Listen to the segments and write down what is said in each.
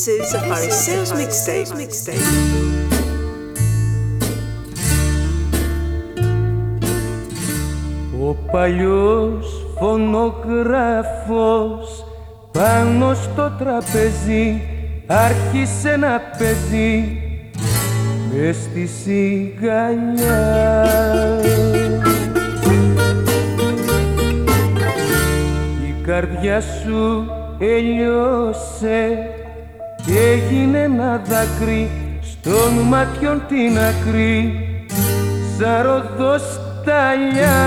This is a Phariseos mixtape. mixtape. Ο παλιός φωνογράφος πάνω στο τραπέζι άρχισε να παίζει μες στη σιγανιά. Η καρδιά σου έλειωσε και έγινε ένα δάκρυ στον ματιών την ακρή σαν ροδοσταλιά.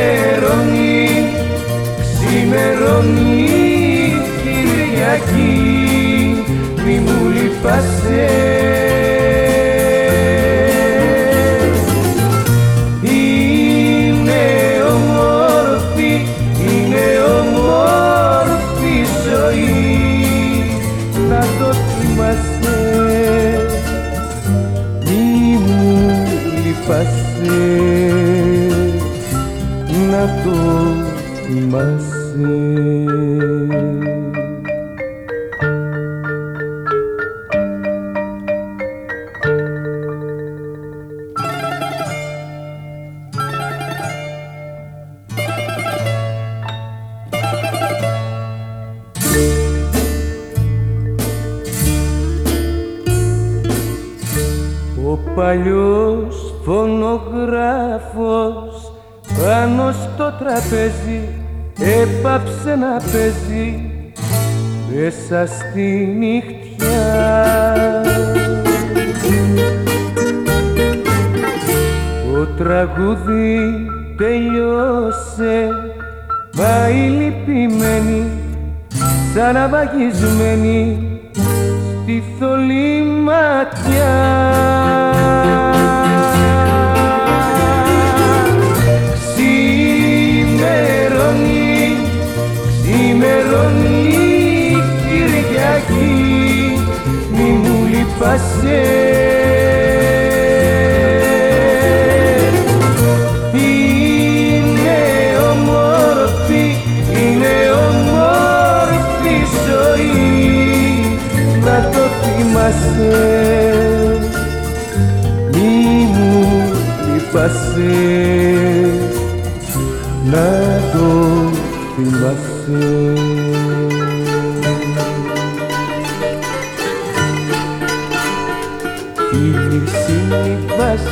Ξημερώνει, ξημερώνει Κυριακή μη μου λυπάσαι στο τραπέζι έπαψε να παίζει μέσα στη νυχτιά Το τραγούδι τελειώσε μα η λυπημένη σαν αβαγισμένη στη θολή ματιά λυπάσαι Είναι όμορφη, είναι όμορφη ζωή. Να το θυμάσαι. Μη μου λυπάσαι. Να το θυμάσαι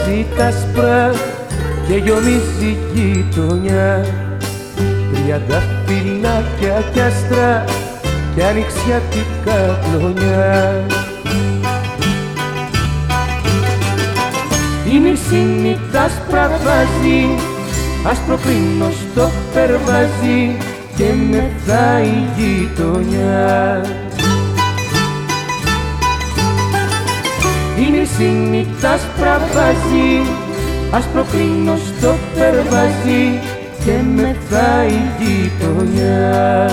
βάζει τα σπρά και γιομίζει γειτονιά. Τριάντα φυλάκια κι άστρα κι ανοιξιατικά κλονιά. Η νησίνη τα άσπρα βάζει άσπρο στο περβάζει και μεθάει η γειτονιά Είναι συνήθας πραβάζει άσπρο κλίνο στο περβάζει και μετά η γειτονιά.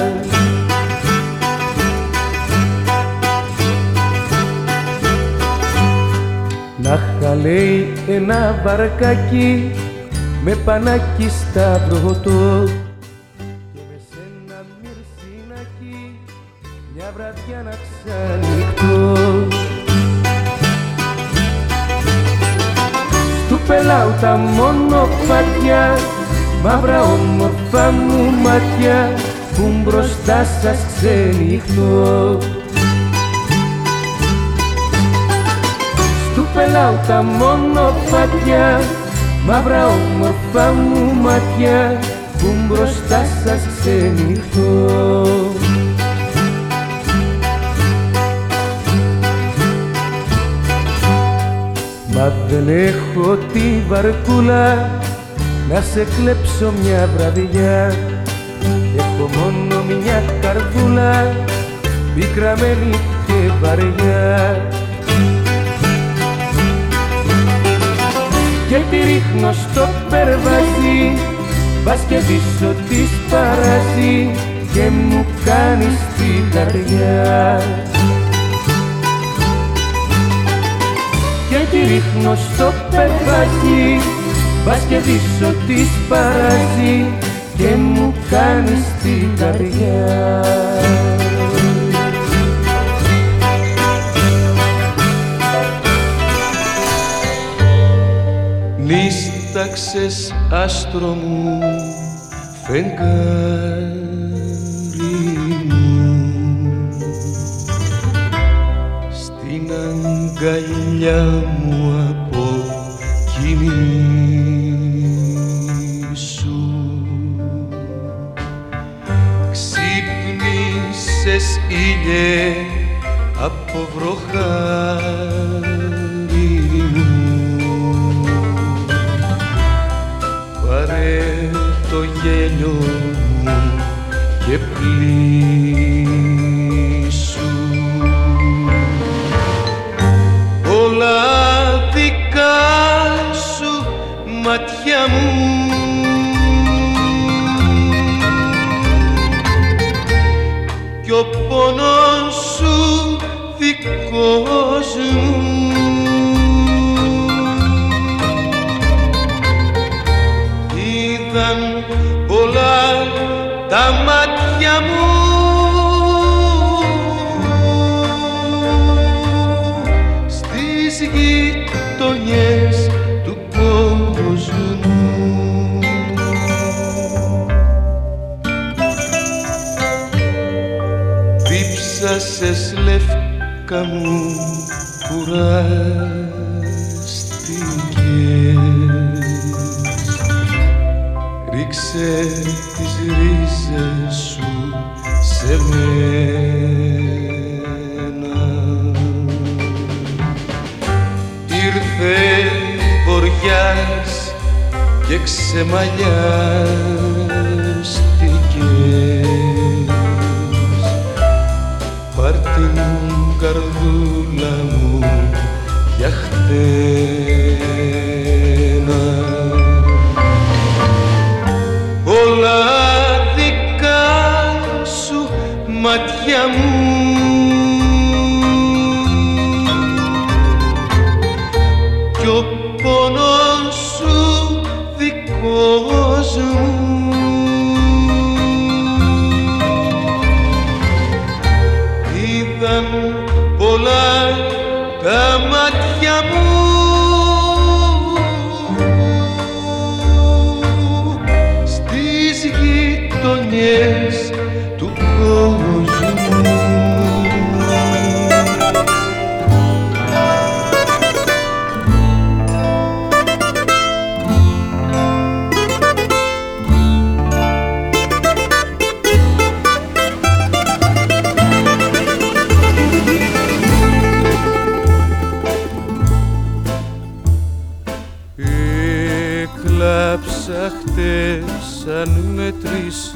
Να χαλέει ένα βαρκάκι με πανάκι σταυρωτό μπροστά σας ξενυχτώ. Στου πελάω τα μονοπάτια μαύρα όμορφα μου μάτια που μπροστά σας ξενυχτώ. Μα δεν έχω τη βαρκούλα να σε κλέψω μια βραδιά Έχω μόνο μια καρδούλα πικραμένη και βαριά. Και τη ρίχνω στο περβάζι Πας και πίσω της παράζει και μου κάνεις την καρδιά. Και τη ρίχνω στο περβάκι Πας και δίσω της παράζει και μου κάνεις την καρδιά. Νίσταξες άστρο μου φεγγάρι μου. Στην αγκαλιά μου από σου ξύπνησες ήλιε από βροχάρι μου. Πάρε το γέλιο μου και πλήσου. Όλα δικά σου μάτια μου πόνος σου δικός μου. Είδαν πολλά τα μάτια μου λεύκα μου κουράστηκες Ρίξε τις ρίζες σου σε μένα. Ήρθε βοριάς και ξεμαλιάστηκες. Πάρ' την καρδούλα μου για χτένα. Όλα δικά σου μάτια μου μέτρησα τις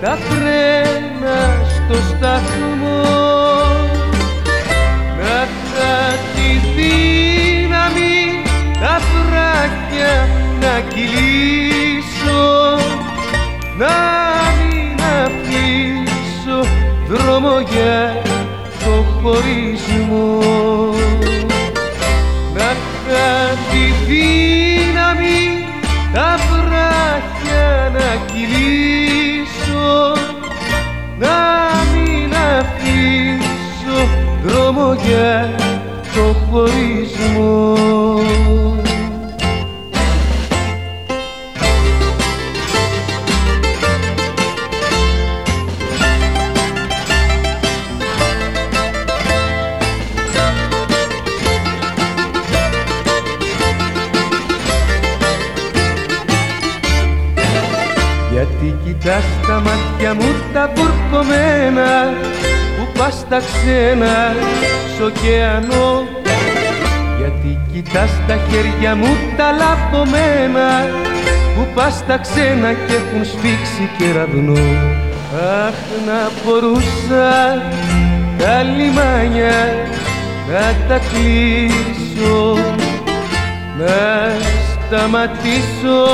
τα φρένα στο σταθμό. Να θα τη δύναμη τα φράκια να κυλήσω. Να δρόμο για το χωρισμό το χωρισμό. Γιατί κοιτάς τα μάτια μου τα βουρκωμένα πας τα ξένα σ' ωκεανό γιατί κοιτάς τα χέρια μου τα λαπωμένα που πας τα ξένα και έχουν σφίξει κεραυνό Αχ να μπορούσα τα λιμάνια να τα κλείσω να σταματήσω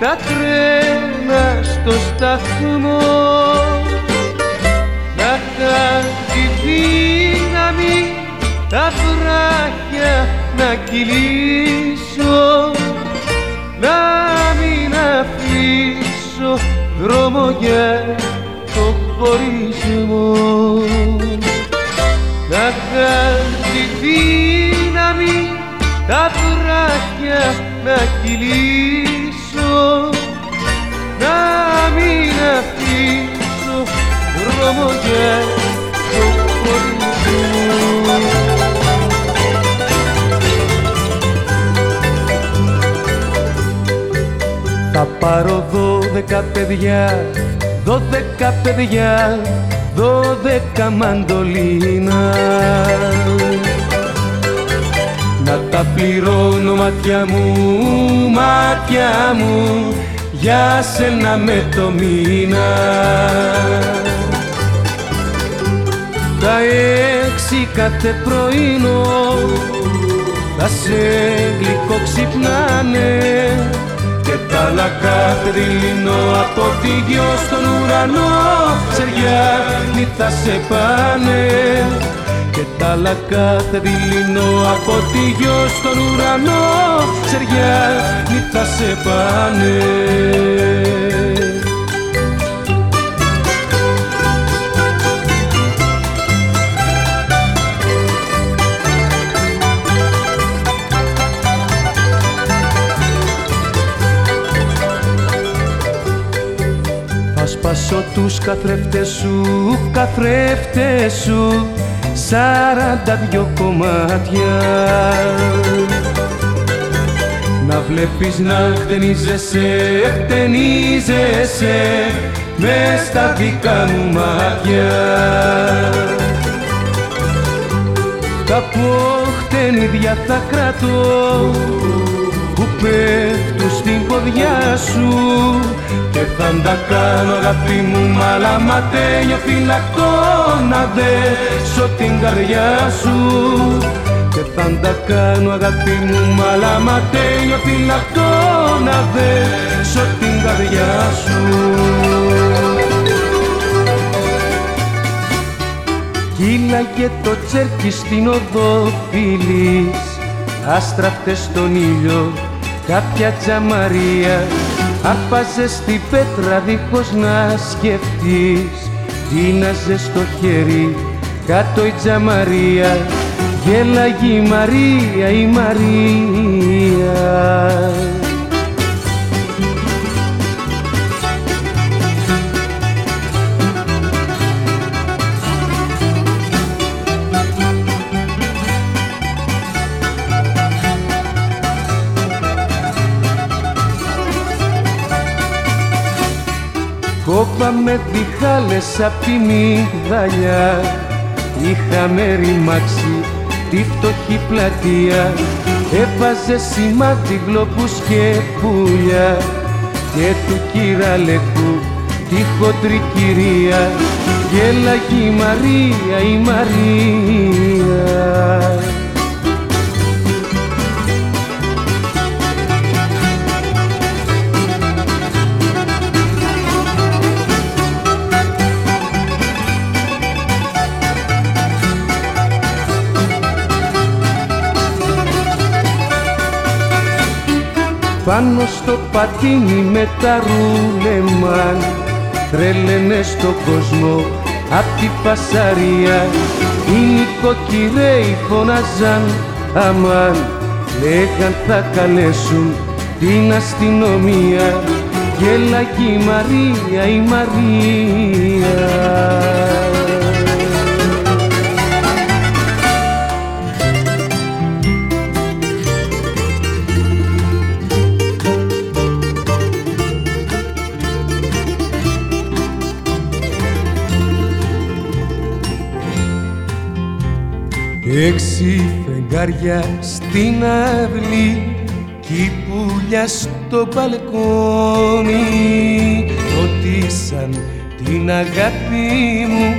τα τρένα στο σταθμό να είχα τη δύναμη τα βράχια να κυλήσω. Να μην αφήσω δρόμο για το χωρισμό. Να είχα τη δύναμη τα βράχια να κυλήσω πάρω δώδεκα παιδιά, δώδεκα παιδιά, δώδεκα μαντολίνα. Να τα πληρώνω μάτια μου, μάτια μου, για σένα με το μήνα. Τα έξι κάθε πρωινό θα σε γλυκό ξυπνάνε και τα άλλα κάθε δειλινό από τη γιο στον ουρανό. Ξεριάνι θα σε πάνε. Και τα άλλα κάθε δειλινό από τη γιο στον ουρανό. Ξεριάνι θα σε πάνε Θα σπάσω τους καθρέφτες σου, καθρέφτες σου Σαράντα δυο κομμάτια. Να βλέπεις να χτενίζεσαι, χτενίζεσαι Μες στα δικά μου μάτια. Τα ποχτενίδια θα κρατώ που πέφτουν στην ποδιά σου και θα τα κάνω αγάπη μου μαλαματένιο φυλακτό να δέσω την καρδιά σου. Και θα τα κάνω αγάπη μου μαλαματένιο φυλακτό να δέσω την καρδιά σου. Κύλαγε το τσέρκι στην οδό φίλης άστραφτες στον ήλιο κάποια τζαμαρία άρπαζε στη πέτρα δίχως να σκεφτείς. Τίναζε στο χέρι κάτω η τζαμαρία γέλαγε η Μαρία η Μαρία Κόπαμε διχάλες απ' τη μυγδαλιά Είχαμε ρημάξει τη φτωχή πλατεία. Έβαζε σημάδι γλοπούς και πουλιά. Και του κυραλεκού τη χοντρή κυρία. Γέλαγε η Μαρία η Μαρία Πάνω στο πατίνι με τα ρούλεμαν Τρέλαινε στο κόσμο απ' τη φασαρία Οι νοικοκυρέοι φωνάζαν αμάν Λέγαν θα καλέσουν την αστυνομία Γέλαγε η Μαρία η Μαρία Έξι φεγγάρια στην αυλή κι η πουλιά στο μπαλκόνι. Ρώτησαν την αγάπη μου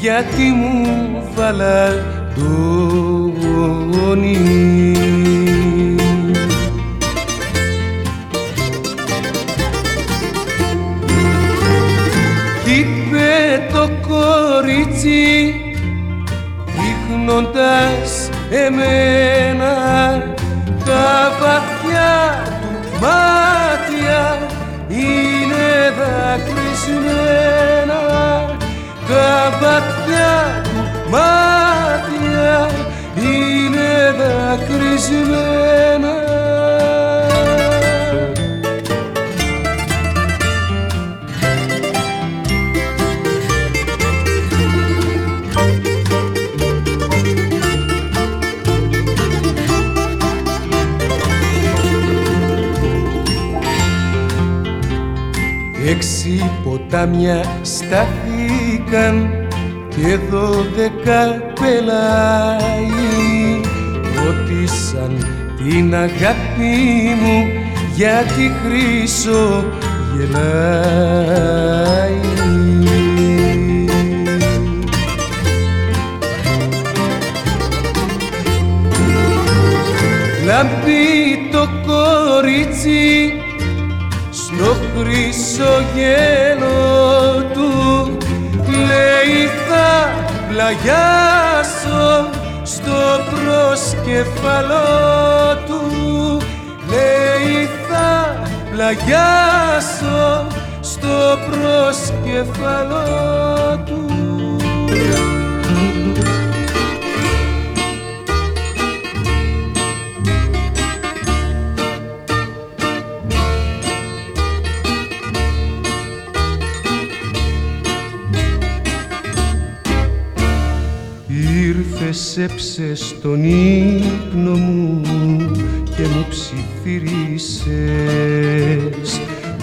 γιατί μου βάλα ντόνι Είπε το κορίτσι δείχνοντας εμένα τα βαθιά του μάτια είναι δακρυσμένα. Τα βαθιά του μάτια είναι δακρυσμένα ποτάμια στάθηκαν και δώδεκα πελάει ρώτησαν την αγάπη μου γιατί χρυσό γελάει; Λάμπει το κορίτσι στο χρυσογέλο του λέει θα πλαγιάσω στο προσκεφαλό του λέει θα πλαγιάσω στο προσκεφαλό του Ήρθες έψες στον ύπνο μου και μου ψιθύρισες.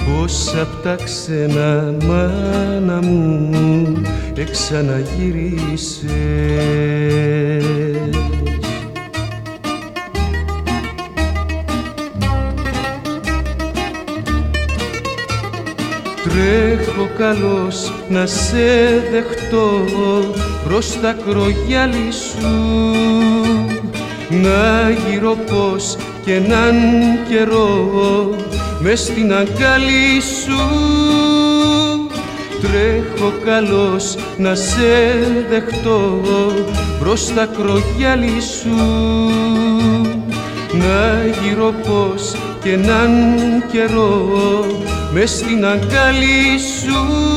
Πως απ' τα ξένα μάνα μου εξαναγύρισες καλός να σε δεχτώ προς τα κρογιάλι σου. Να γύρω πως και έναν καιρό μες στην αγκάλι σου. Τρέχω καλός να σε δεχτώ προς τα κρογιάλι σου. Να γύρω πως και έναν καιρό μες στην αγκάλι σου.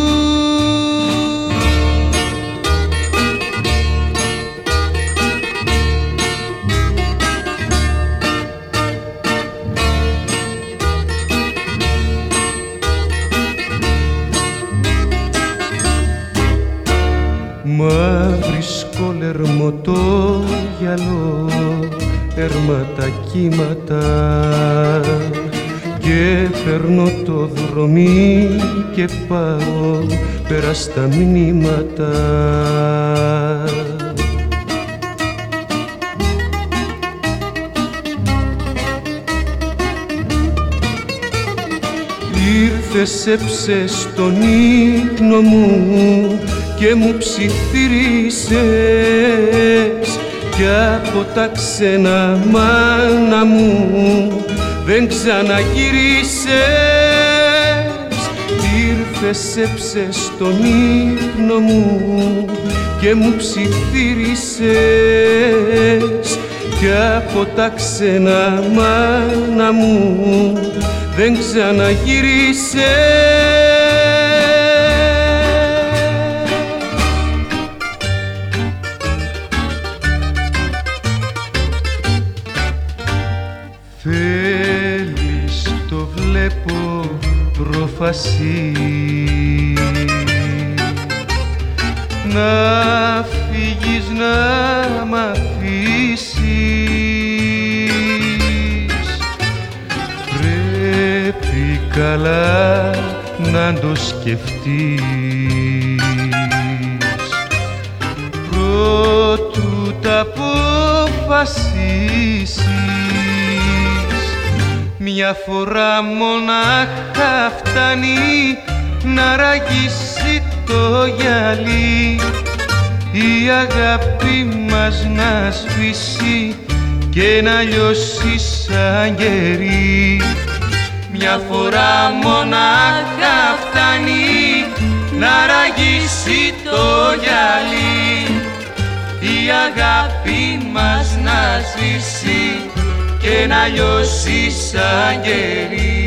Μαύρη σκολερμό το γυαλό έρμα τα κύματα και παίρνω το δρομί και πάω πέρα στα μηνύματα. Ήρθες έψες στον ύπνο μου και μου ψιθύρισες. Κι από τα ξένα μάνα μου δεν ξαναγύρισες Ήρθες έψες στον ύπνο μου και μου ψιθύρισες. Κι από τα ξένα μάνα μου δεν ξαναγύρισες προφασί Να φύγεις να μ' αφήσεις. Πρέπει καλά να το σκεφτείς. Πρώτου τα πω αποφασίσεις μια φορά μονάχα φτάνει να ραγίσει το γυαλί. Η αγάπη μας να σβήσει και να λιώσει σαν γερί. Μια φορά μονάχα φτάνει να ραγίσει το γυαλί. Η αγάπη μας να σβήσει και να λιώσει σαν γερί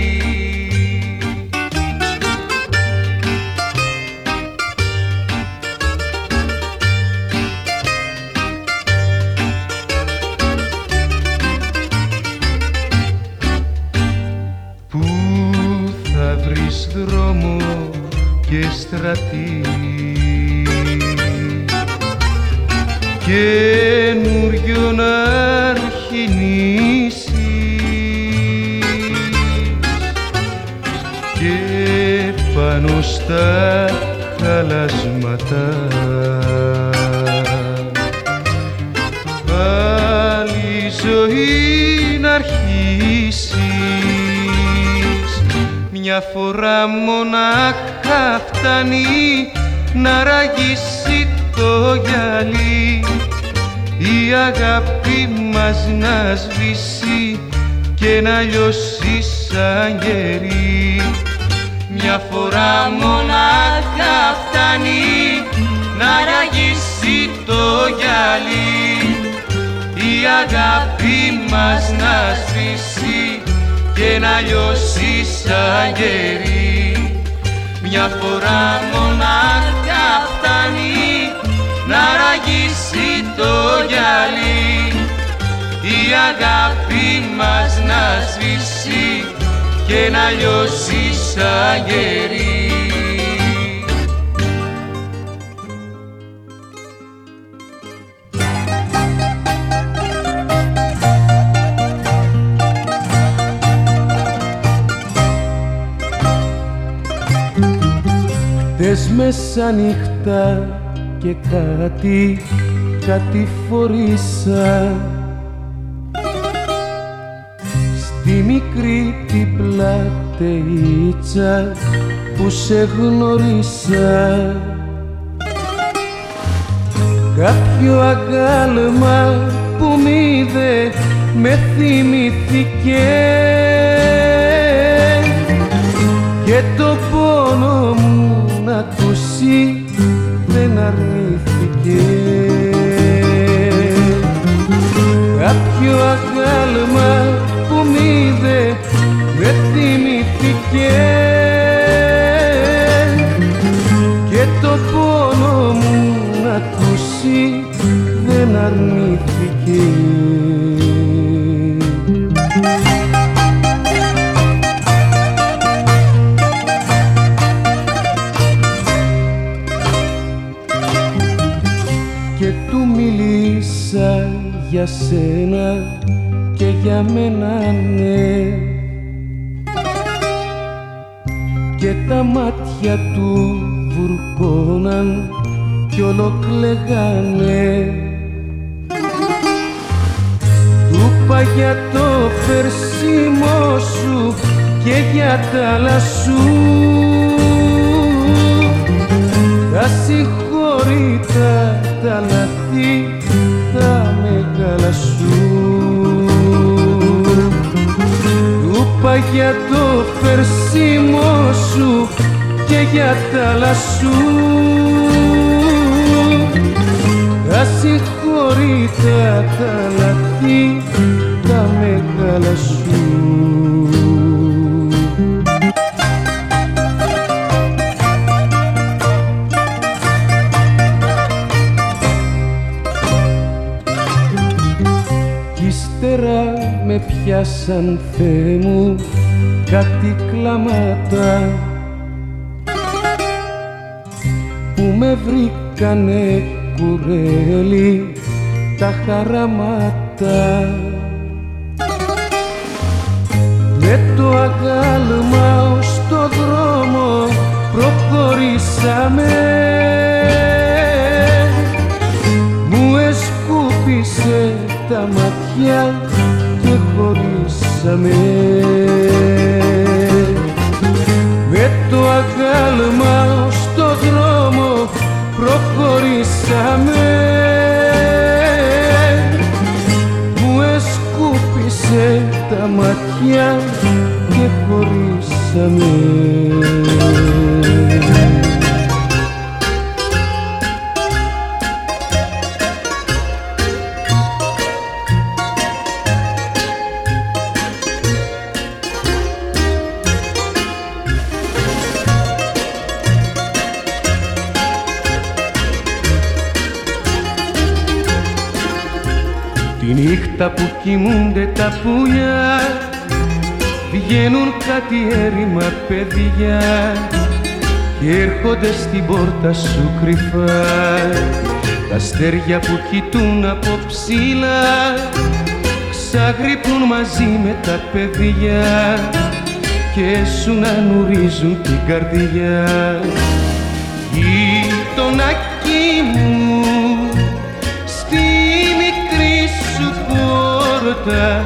στρατή; Καινούριο στα χαλασματά άλλη ζωή να αρχίσεις. Μια φορά μονάχα φτάνει να ραγίσει το γυαλί. Η αγάπη μας να σβήσει και να λιώσεις σαν γερί μια φορά μονάχα φτάνει να ραγίσει το γυαλί. Η αγάπη μας να σβήσει και να λιώσει σαν γερί μια φορά μονάχα φτάνει να ραγίσει το γυαλί. Η αγάπη μας να σβήσει και να λιώσει σαν γερί Χτες μεσάνυχτα και κάτι, κάτι φορήσα μικρή την πλατείτσα που σε γνωρίσα Κάποιο αγάλμα που μ' είδε με θυμήθηκε. Και το πόνο μου να ακούσει δεν αρνήθηκε. Κάποιο αγάλμα που μ' είδε με θυμήθηκε και το πόνο μου να ακούσει δεν αρνήθηκε. Και του μιλήσα για σένα και για μένα ναι και τα μάτια του βουρκώναν κι ολοκλεγάνε. Του είπα για το φερσίμο σου και για τα άλλα σου τα συγχωρήτα τα λαθή του είπα για το φερσίμο σου και για τα άλλα σου. Τα συγχωρήτα τα λαθή τα μεγάλα σου πιάσαν Θεέ μου κάτι κλάματα που με βρήκανε κουρέλι τα χαραμάτα. Με το αγάλμα ως το δρόμο προχωρήσαμε. Μου εσκούπισε τα μάτια και χωρίσαμε Με το αγάλμα στο δρόμο προχωρήσαμε. Μου εσκούπισε τα μάτια και χωρίσαμε νύχτα που κοιμούνται τα πουλιά. Βγαίνουν κάτι έρημα παιδιά Και έρχονται στην πόρτα σου κρυφά. Τα αστέρια που κοιτούν από ψηλά Ξαγρυπνούν μαζί με τα παιδιά Και σου να νουρίζουν την καρδιά πόρτα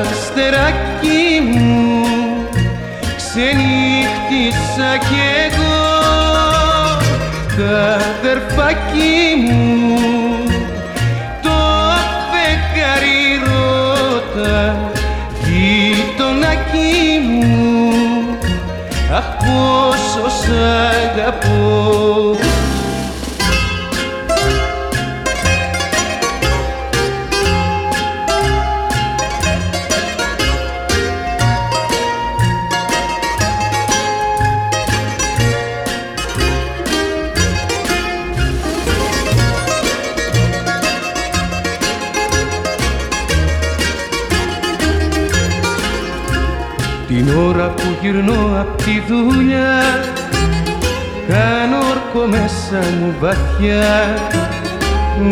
αστεράκι μου ξενύχτησα κι εγώ τα αδερφάκι μου Την ώρα που γυρνώ απ' τη δουλειά Κάνω όρκο μέσα μου βαθιά.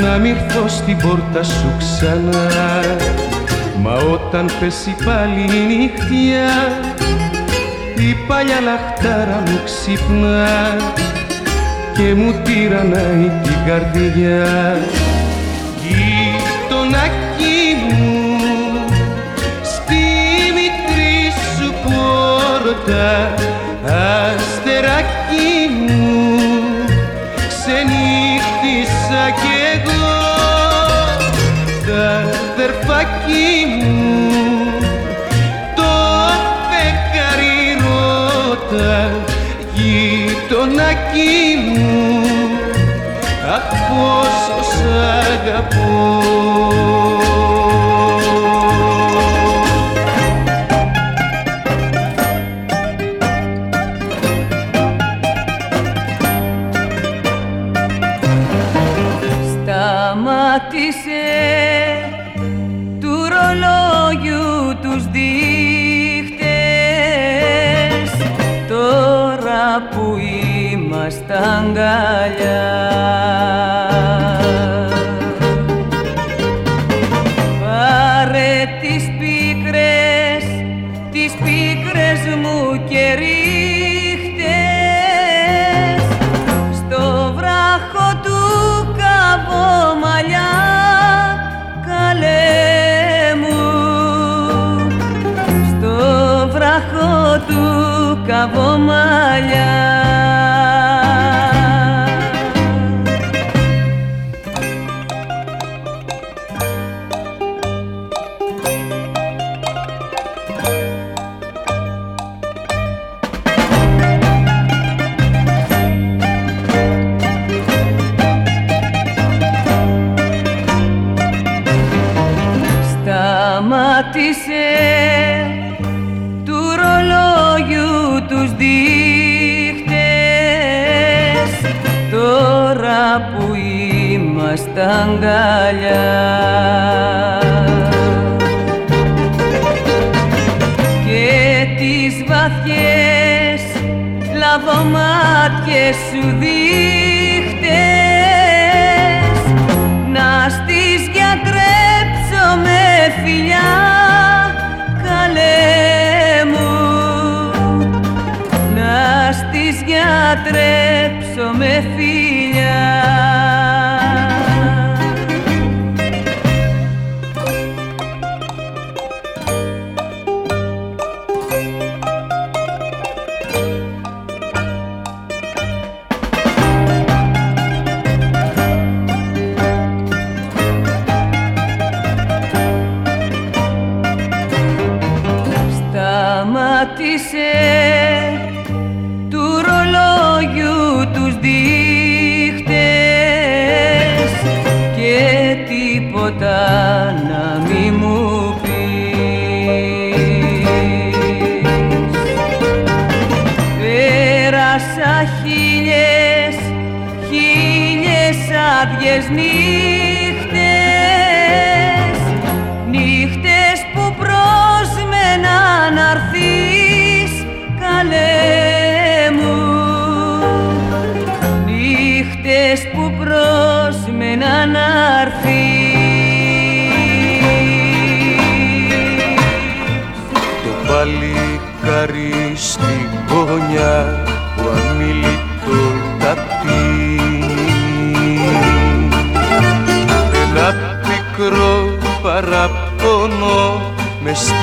Να μη έρθω στην πόρτα σου ξανά. Μα όταν πέσει πάλι η νύχτια Η παλιά λαχτάρα μου ξυπνά Και μου τυραννάει την καρδιά πόρτα είμαστε αγκαλιά και τις βαθιές λαβομάτιες σου δείχτες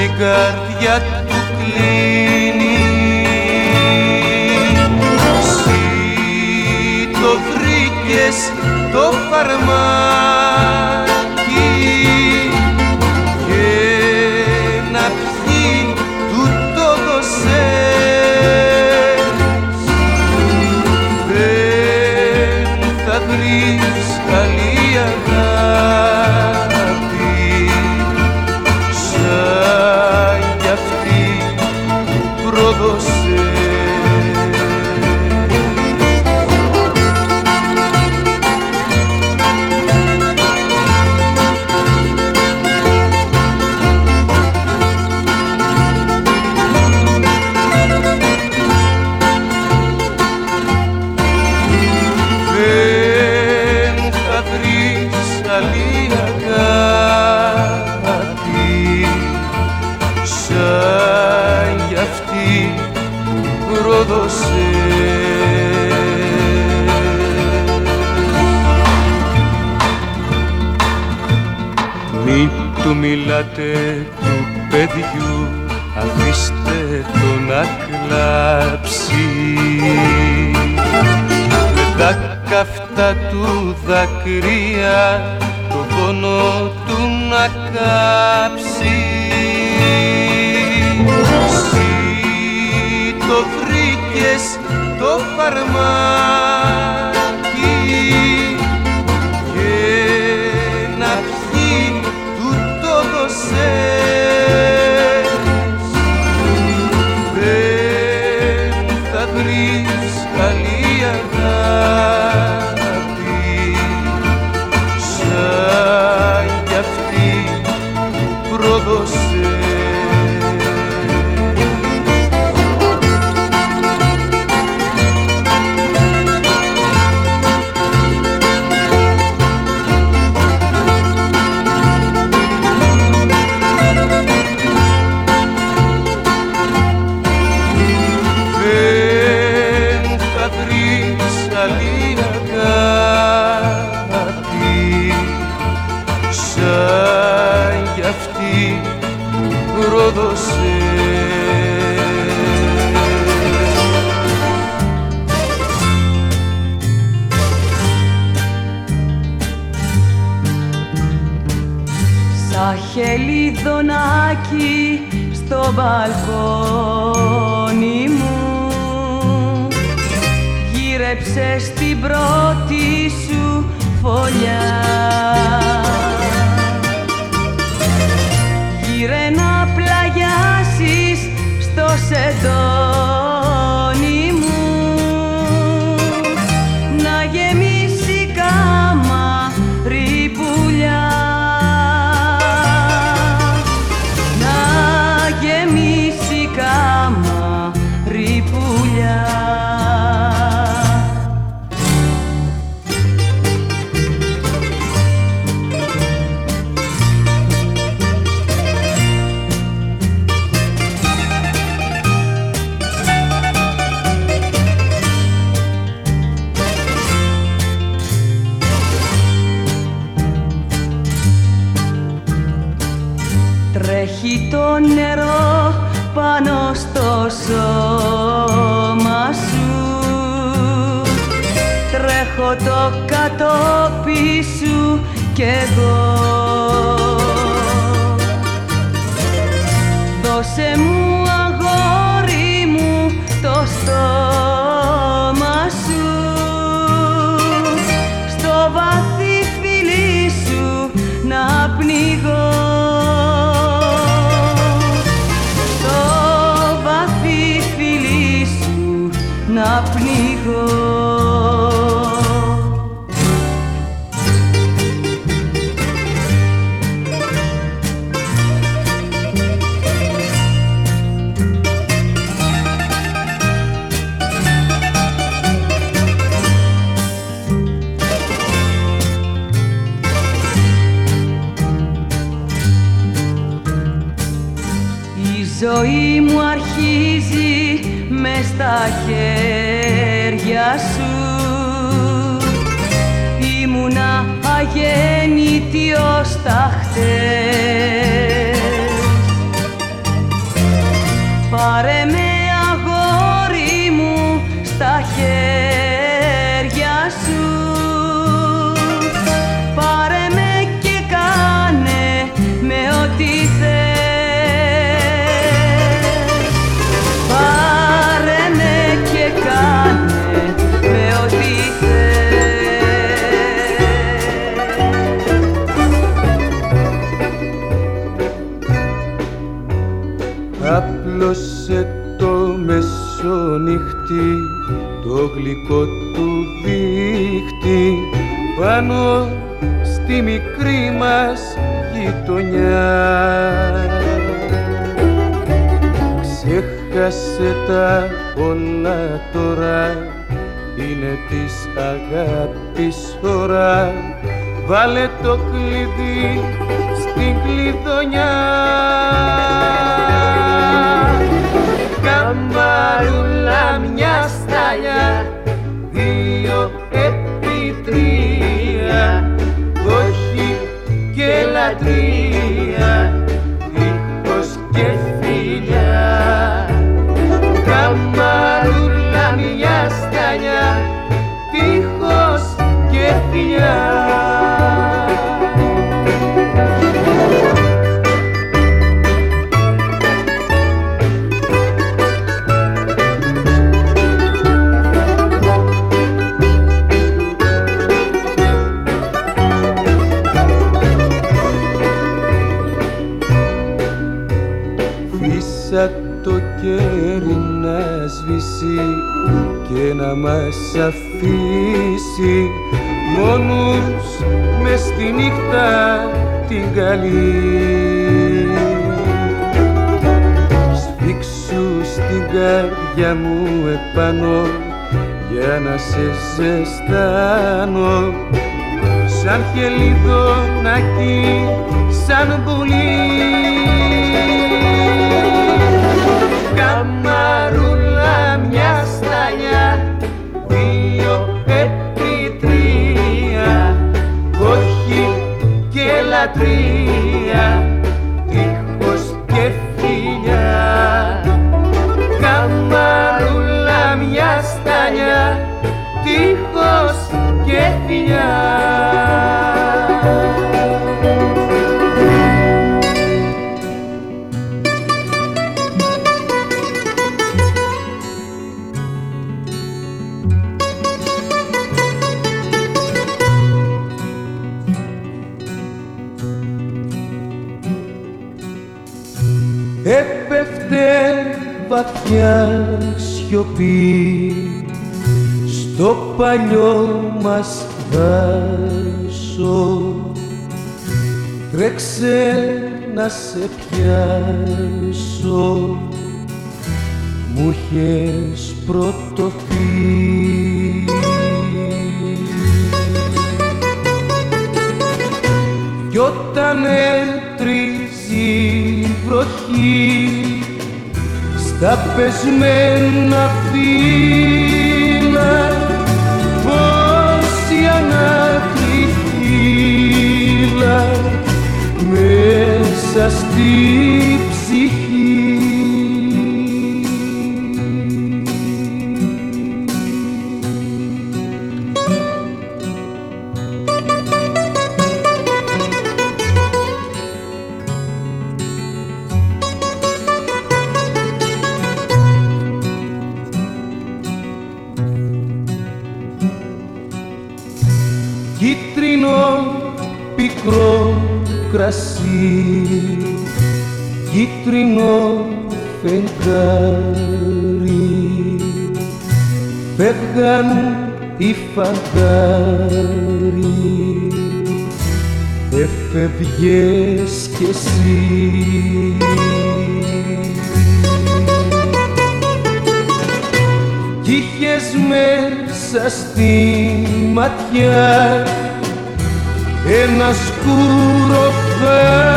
την καρδιά του κλείνει. Εσύ το βρήκες το φαρμάκι και να πιει του το δώσες δεν θα βρει பார்க்கிறீர் Σαν χελιδονάκι στο μπαλκόνι μου. Γύρεψε στην πρώτη σου φωλιά. Γύρε να πλαγιάσεις στο σεντό τόπι σου κι εγώ. Δώσε μου στα χέρια σου. Ήμουνα αγέννητη ως τα χτες. Πάρε με μεσονύχτη το γλυκό του δίχτυ πάνω στη μικρή μας γειτονιά. Ξέχασε τα όλα τώρα είναι της αγάπης ώρα. Βάλε το κλειδί στην κλειδονιά Καμπαρούλα μια σταλιά μας αφήσει μόνους μες στη νύχτα την καλή. Σφίξου στην καρδιά μου επάνω για να σε ζεστάνω σαν χελιδονάκι, σαν πουλί Καμαρούλα και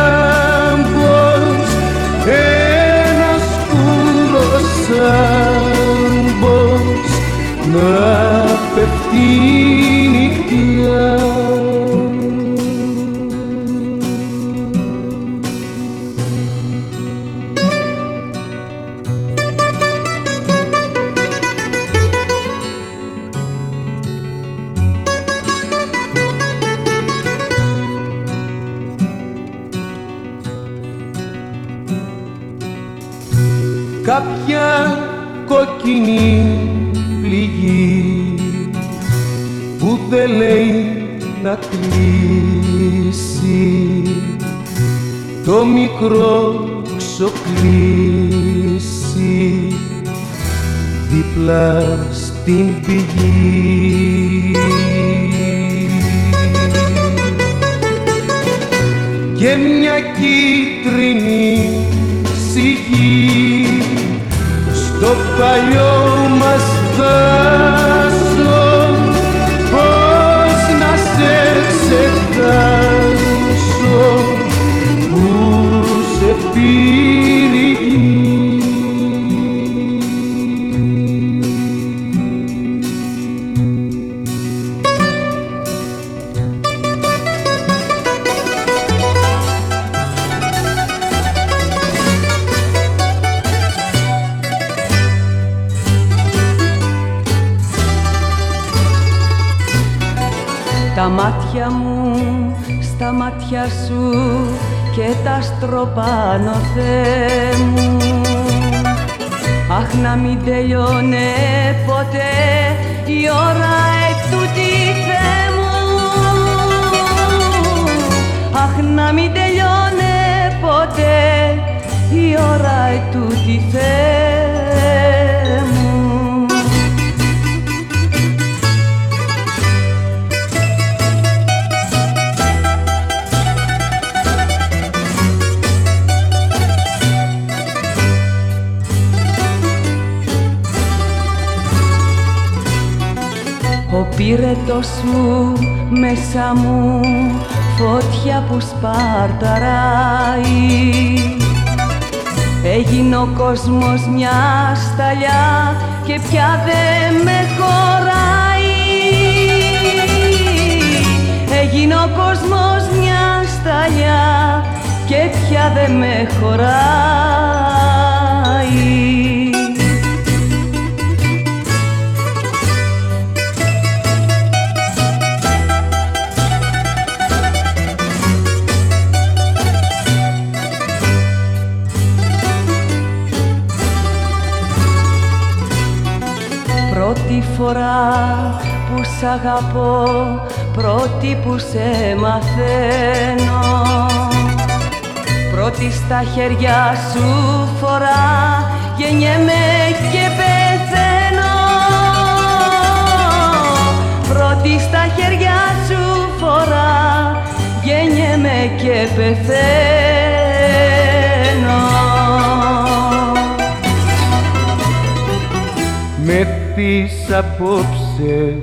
σκουροφέμπος ένας σκουροσέμπος να πέφτει νυχτιά κόκκινη πληγή που δεν λέει να κλείσει. Το μικρό ξοκλήσει δίπλα στην πηγή. Και μια στο παλιό μάτια σου και τα στροπάνω Θεέ μου. Αχ να μην τελειώνε ποτέ η ώρα ετούτη Θεέ μου. Αχ να μην τελειώνε ποτέ η ώρα ετούτη Θεέ πύρετος μου μέσα μου φωτιά που σπαρταράει Έγινε ο κόσμος μια σταλιά και πια δεν με χωράει. Έγινε ο κόσμος μια σταλιά και πια δεν με χωράει φορά που σ' αγαπώ, πρώτη που σε μαθαίνω. Πρώτη στα χέρια σου φορά, γεννιέμαι και πεθαίνω. Πρώτη στα χέρια σου φορά, γεννιέμαι και πεθαίνω. Με πεις απόψε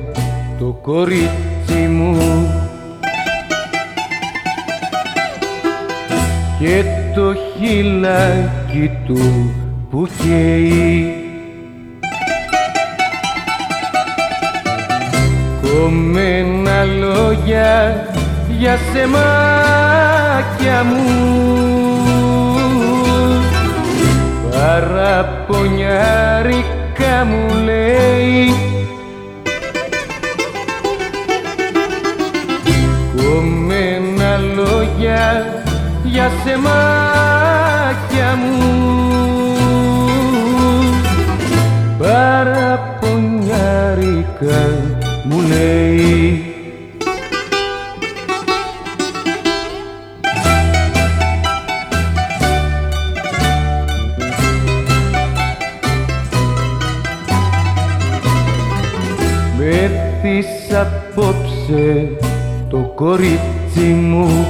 το κορίτσι μου. Και το χειλάκι του που καίει. Κομμένα λόγια για σεμάκια μου. Παραπονιάρικα μου λέει. Κομμένα λόγια για σεμάκια μου. Παραπονιάρικα Με θες απόψε το κορίτσι μου.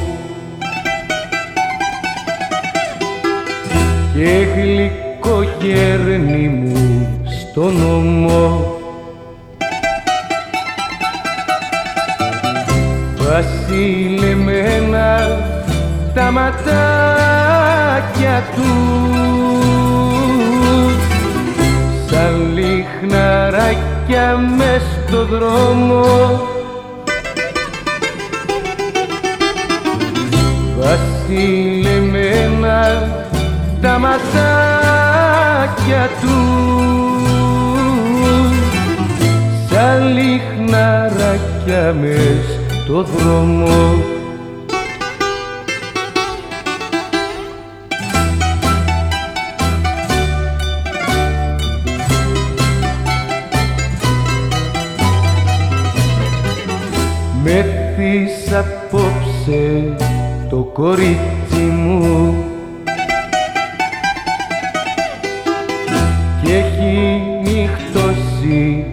Και γλυκό γέρνη μου στο νόμο. Βασιλεμένα τα ματάκια του. Σαν λιχναράκια μες στο δρόμο. Βασιλεμένα τα ματάκια τους σαν λιχναράκια μες στο δρόμο Με θείς απόψε το κορίτσι μου. Και έχει νυχτώσει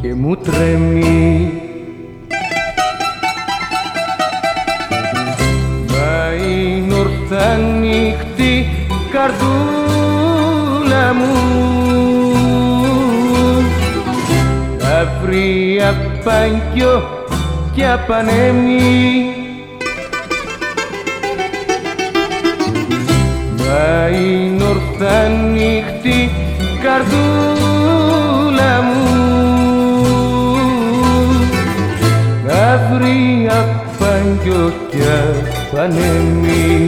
και μου τρέμει. Μα είναι ορθά νύχτη καρδούλα μου. Βρει απάνκιο και απανέμει. Μα είναι ορθά νύχτη καρδούλα μου. Να βρει απάνκιο και απανέμει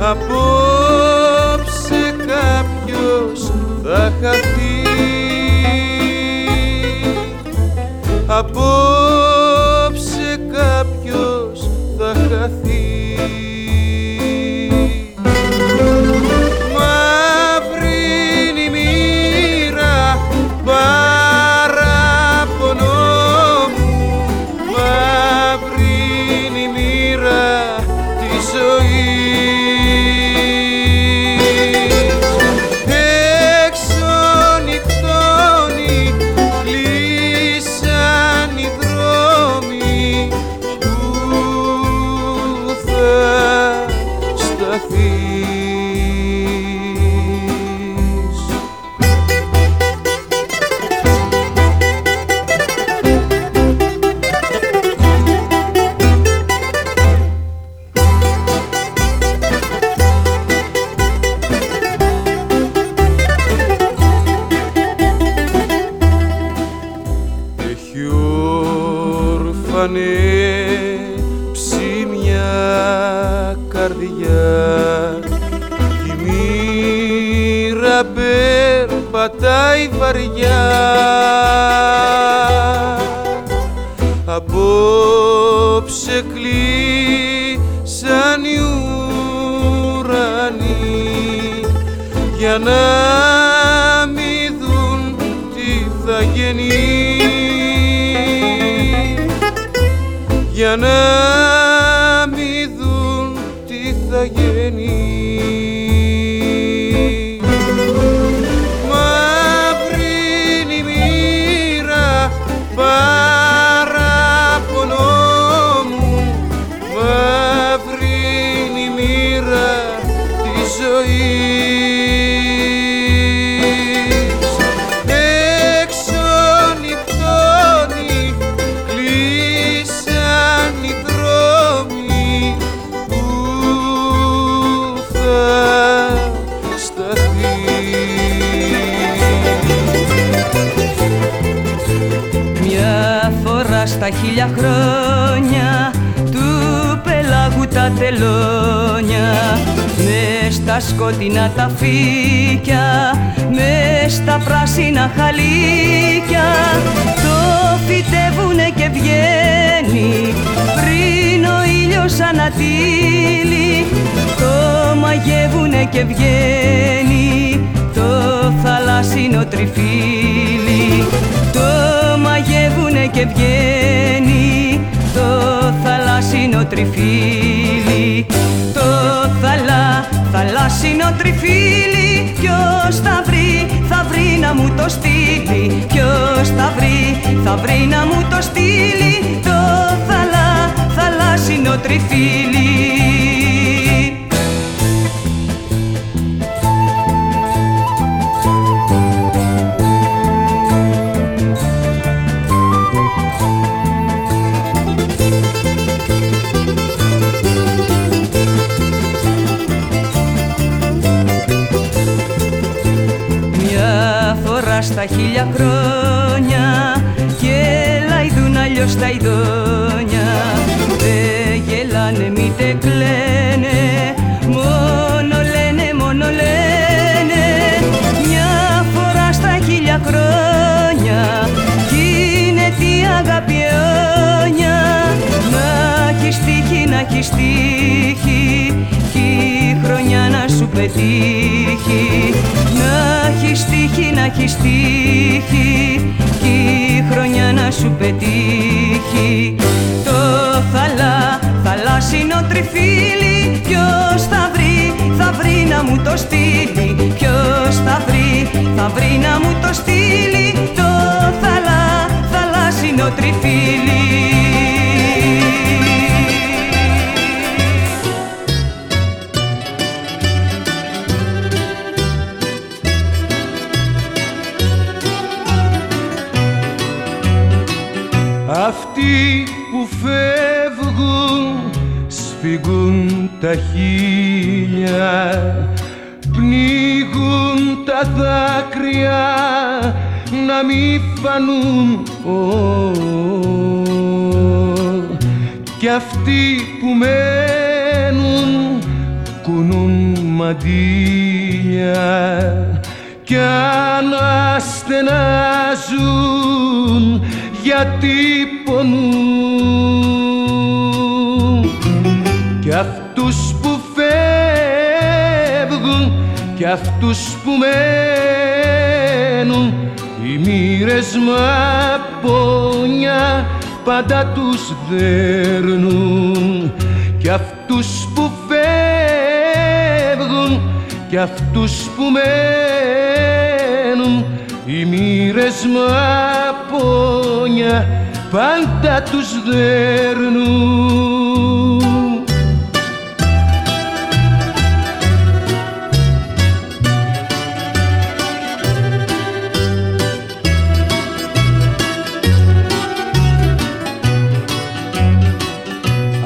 απόψε κάποιος θα χαθεί. Απόψε χίλια χρόνια του πελάγου τα τελώνια. Μες στα σκοτεινά τα φύκια μες στα πράσινα χαλίκια. Το φυτεύουνε και βγαίνει πριν ο ήλιος ανατύλει το μαγεύουνε και βγαίνει το θαλάσσινο τριφύλι. Το μαγεύουνε και βγαίνει το θαλάσσινο τριφύλι. Το θαλά, θαλάσσινο τριφύλι ποιος θα βρει, θα βρει να μου το στείλει. Ποιος θα βρει, θα βρει να μου το στείλει Το θαλά, θαλάσσινο τριφύλι στα χίλια χρόνια γελαϊδούν αλλιώς τα ειδόνια. Δεν γελάνε μήτε κλαίνε μόνο λένε, μόνο λένε. Μια φορά στα χίλια χρόνια γίνεται η αγάπη αιώνια. Να έχεις τύχει, να έχεις τύχει πετύχει. Να έχεις τύχει, να έχεις τύχει κι η χρονιά να σου πετύχει. Το θαλά, θαλάσσινο τριφύλι ποιος θα βρει, θα βρει να μου το στείλει. Ποιος θα βρει, θα βρει να μου το στείλει. Το θαλά, θαλάσσινο τριφύλι Αυτοί που φεύγουν σφίγγουν τα χίλια πνίγουν τα δάκρυα να μη φανούν κι αυτοί που μένουν κουνούν μαντήλια κι αναστενάζουν γιατί πονούν κι αυτούς που φεύγουν κι αυτούς που μένουν οι μοίρες πόνια πάντα τους δέρνουν. Κι αυτούς που φεύγουν κι αυτούς που μένουν οι μοίρες πόνια πάντα τους δέρνουν.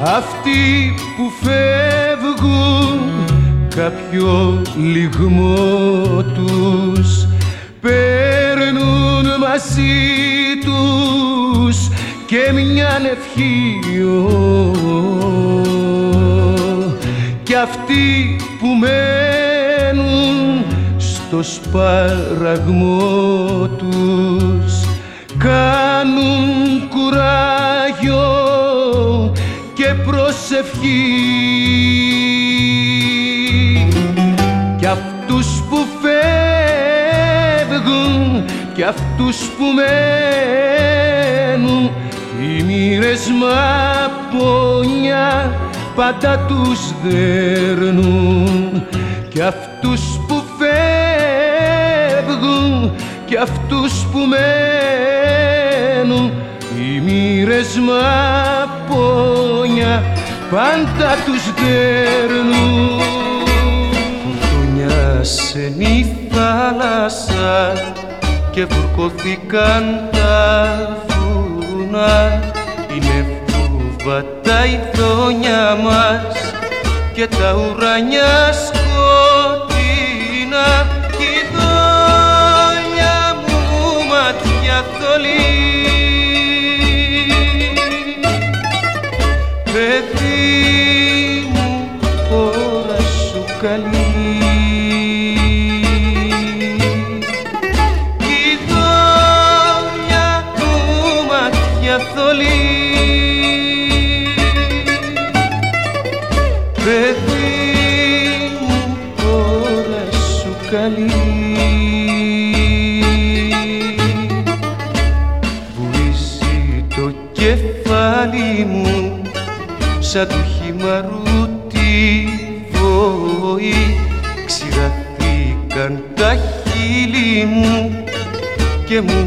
Αυτοί που φεύγουν κάποιο λιγμό τους. παίρνουν μαζί τους και μια ευχή κι αυτοί που μένουν στο σπαραγμό τους κάνουν κουράγιο και προσευχή. Κι αυτούς που φεύγουν κι αυτούς που μένουν οι μοίρες πόνια πάντα τους δέρνουν. Κι αυτούς που φεύγουν κι αυτούς που μένουν. Οι μοίρες πόνια πάντα τους δέρνουν. Φουρτουνιάσεν η θάλασσα και βουρκωθήκαν τα βουνά είναι φούβα τα ειδόνια μας και τα ουρανιά σκοτεινά σαν του χυμαρού τη βόη Ξηραθήκαν τα χείλη μου και μου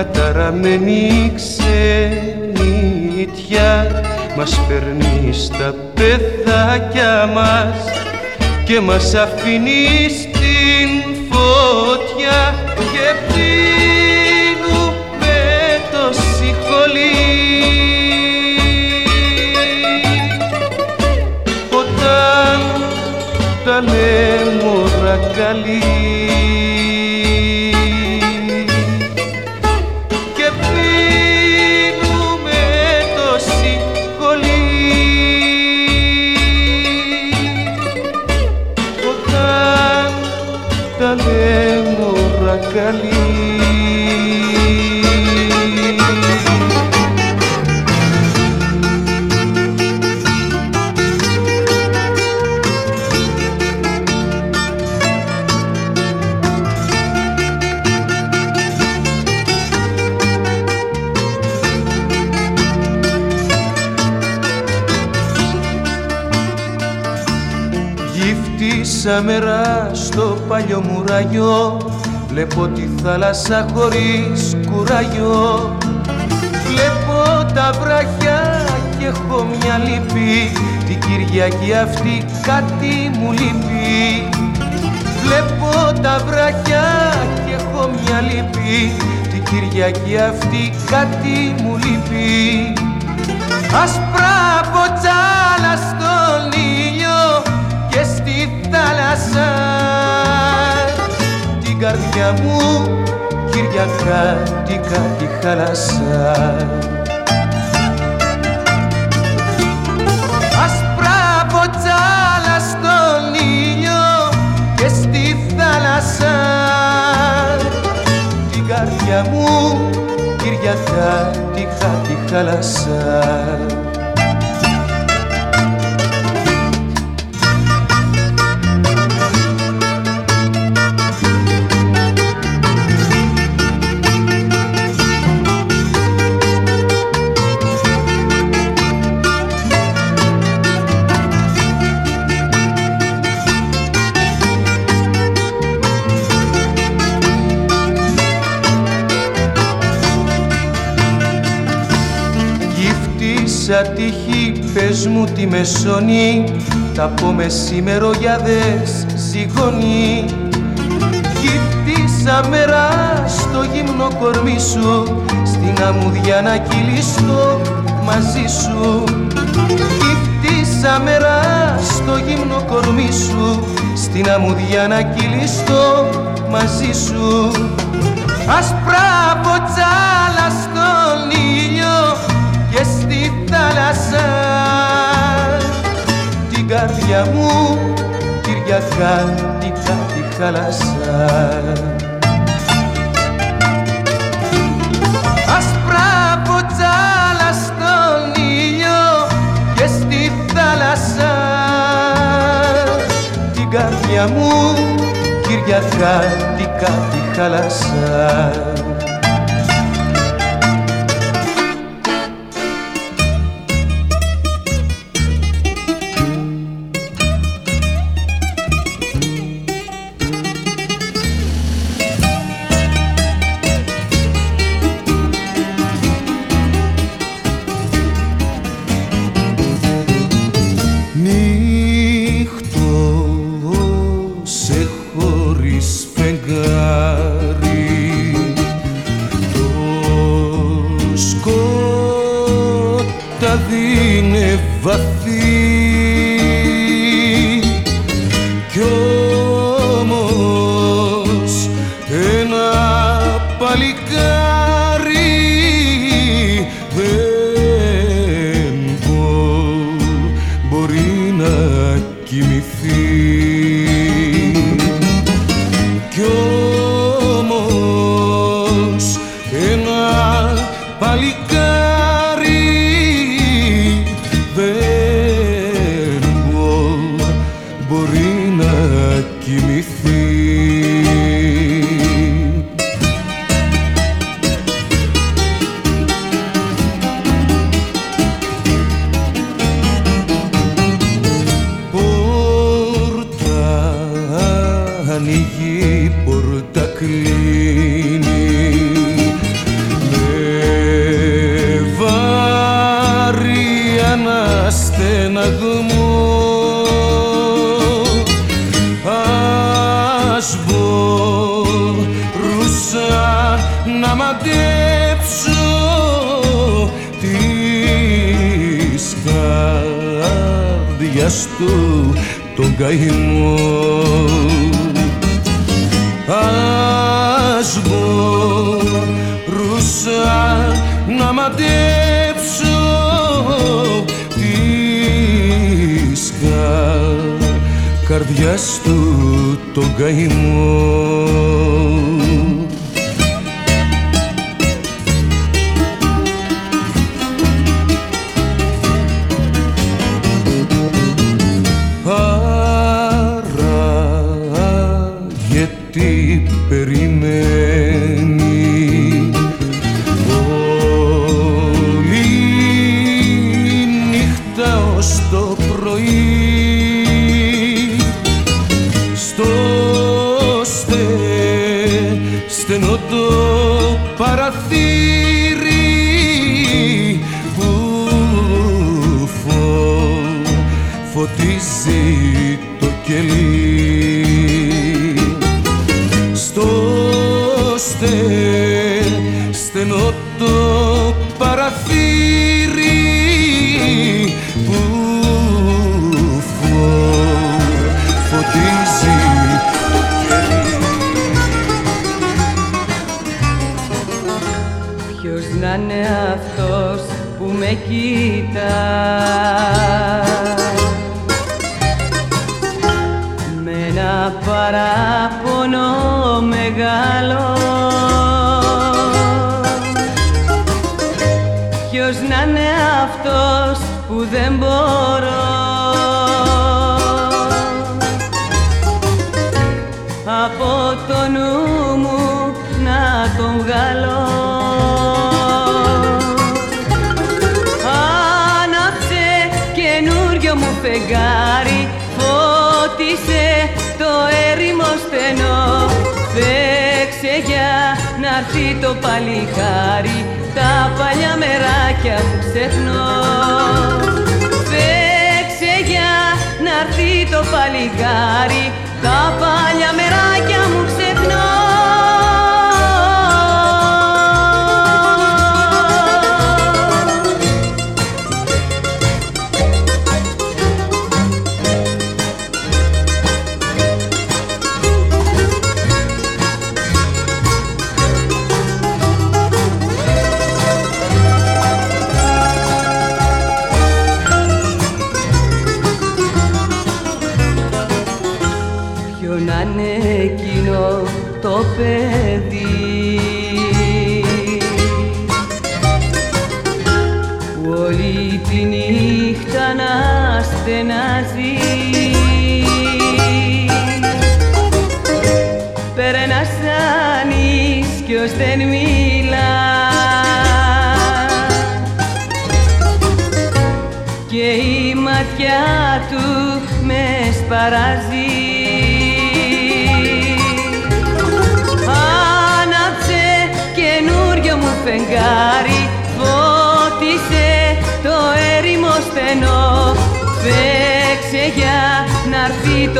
καταραμένη ξενιτιά μας παίρνει στα παιδάκια μας και μας αφήνει στην φωτιά και πίνουμε το σιχολί. Όταν τα λέμε καλή παλιό μουραγιό Βλέπω τη θάλασσα χωρίς κουραγιό Βλέπω τα βράχια και έχω μια λύπη. Την Κυριακή αυτή κάτι μου λείπει. Βλέπω τα βράχια και έχω μια λύπη. Την Κυριακή αυτή κάτι μου λείπει. Ασπρά ποτσάλα στον ήλιο και στη θάλασσα. την καρδιά μου Κυριακάτικα τη χάλασα Ασπρά ποτσάλα στον ήλιο και στη θάλασσα. Την καρδιά μου Κυριακάτικα τη χάλασα πες μου τη μεσονή τα πω δες ζυγονή Γύφτησα μέρα στο γύμνο κορμί σου στην αμμουδιά να κυλιστώ μαζί σου. Γύφτησα μέρα στο γύμνο κορμί σου στην αμμουδιά να κυλιστώ μαζί σου. Ασπρά ποτσάλα στον ήλιο και στη θάλασσα την καρδιά μου Κυριακάτικα τη χάλασα Ασπρά ποτσάλα στον ήλιο και στη θάλασσα. Την καρδιά μου Κυριακάτικα τη χάλασα να καρδιάς του τον καημό. Ας μπορούσα να μαντέψω της κα- καρδιάς του τον καημό Φέξε για να έρθει το παλικάρι τα παλιά μεράκια που ξεχνώ. Φέξε για να έρθει το παλικάρι τα παλιά μεράκια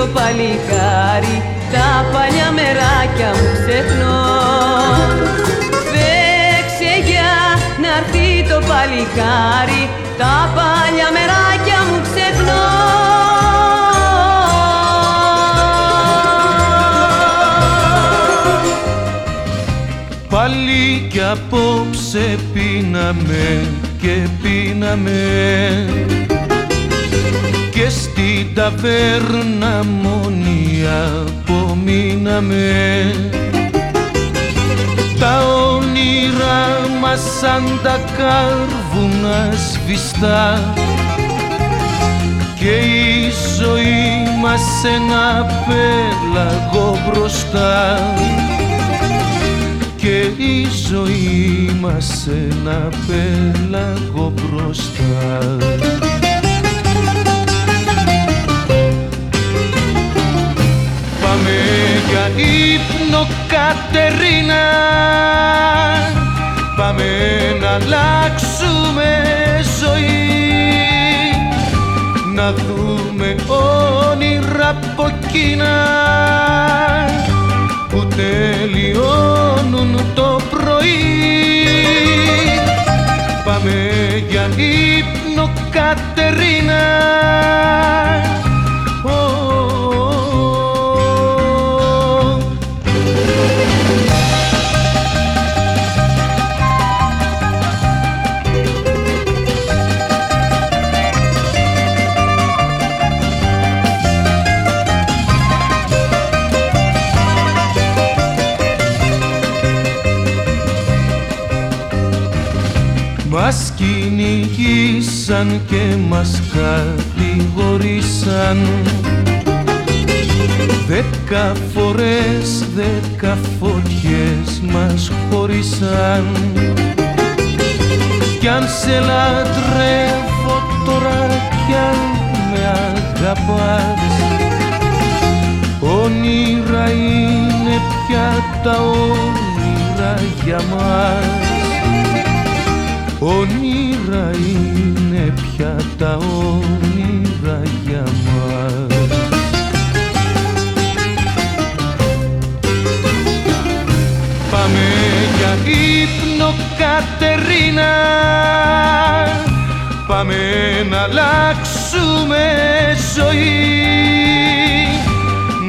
το παλικάρι τα παλιά μεράκια μου ξεχνώ. Φέξε για να έρθει το παλικάρι τα παλιά μεράκια μου ξεχνώ. Πάλι κι απόψε πίναμε και πίναμε. και στην ταβέρνα μόνοι απομείναμε. Τα όνειρά μας σαν τα κάρβουνα σβηστά και η ζωή μας ένα πέλαγο μπροστά. Και η ζωή μας ένα πέλαγο Να δούμε όνειρα από εκείνα Που τελειώνουν το πρωί. Πάμε για ύπνο Κατερίνα κυνηγήσαν και μας κατηγορήσαν. Δέκα φορές, δέκα φωτιές μας χωρίσαν. Κι αν σε λατρεύω τώρα κι αν με αγαπάς Όνειρα είναι πια τα όνειρα για μας Όνειρα είναι πια τα όνειρα για μας. Πάμε για ύπνο Κατερίνα. Πάμε να αλλάξουμε ζωή.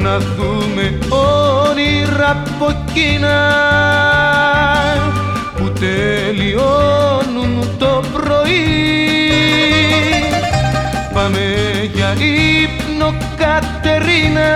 Να δούμε όνειρα από εκείνα που τελειώνουν το πρωί. Πάμε για ύπνο Κατερίνα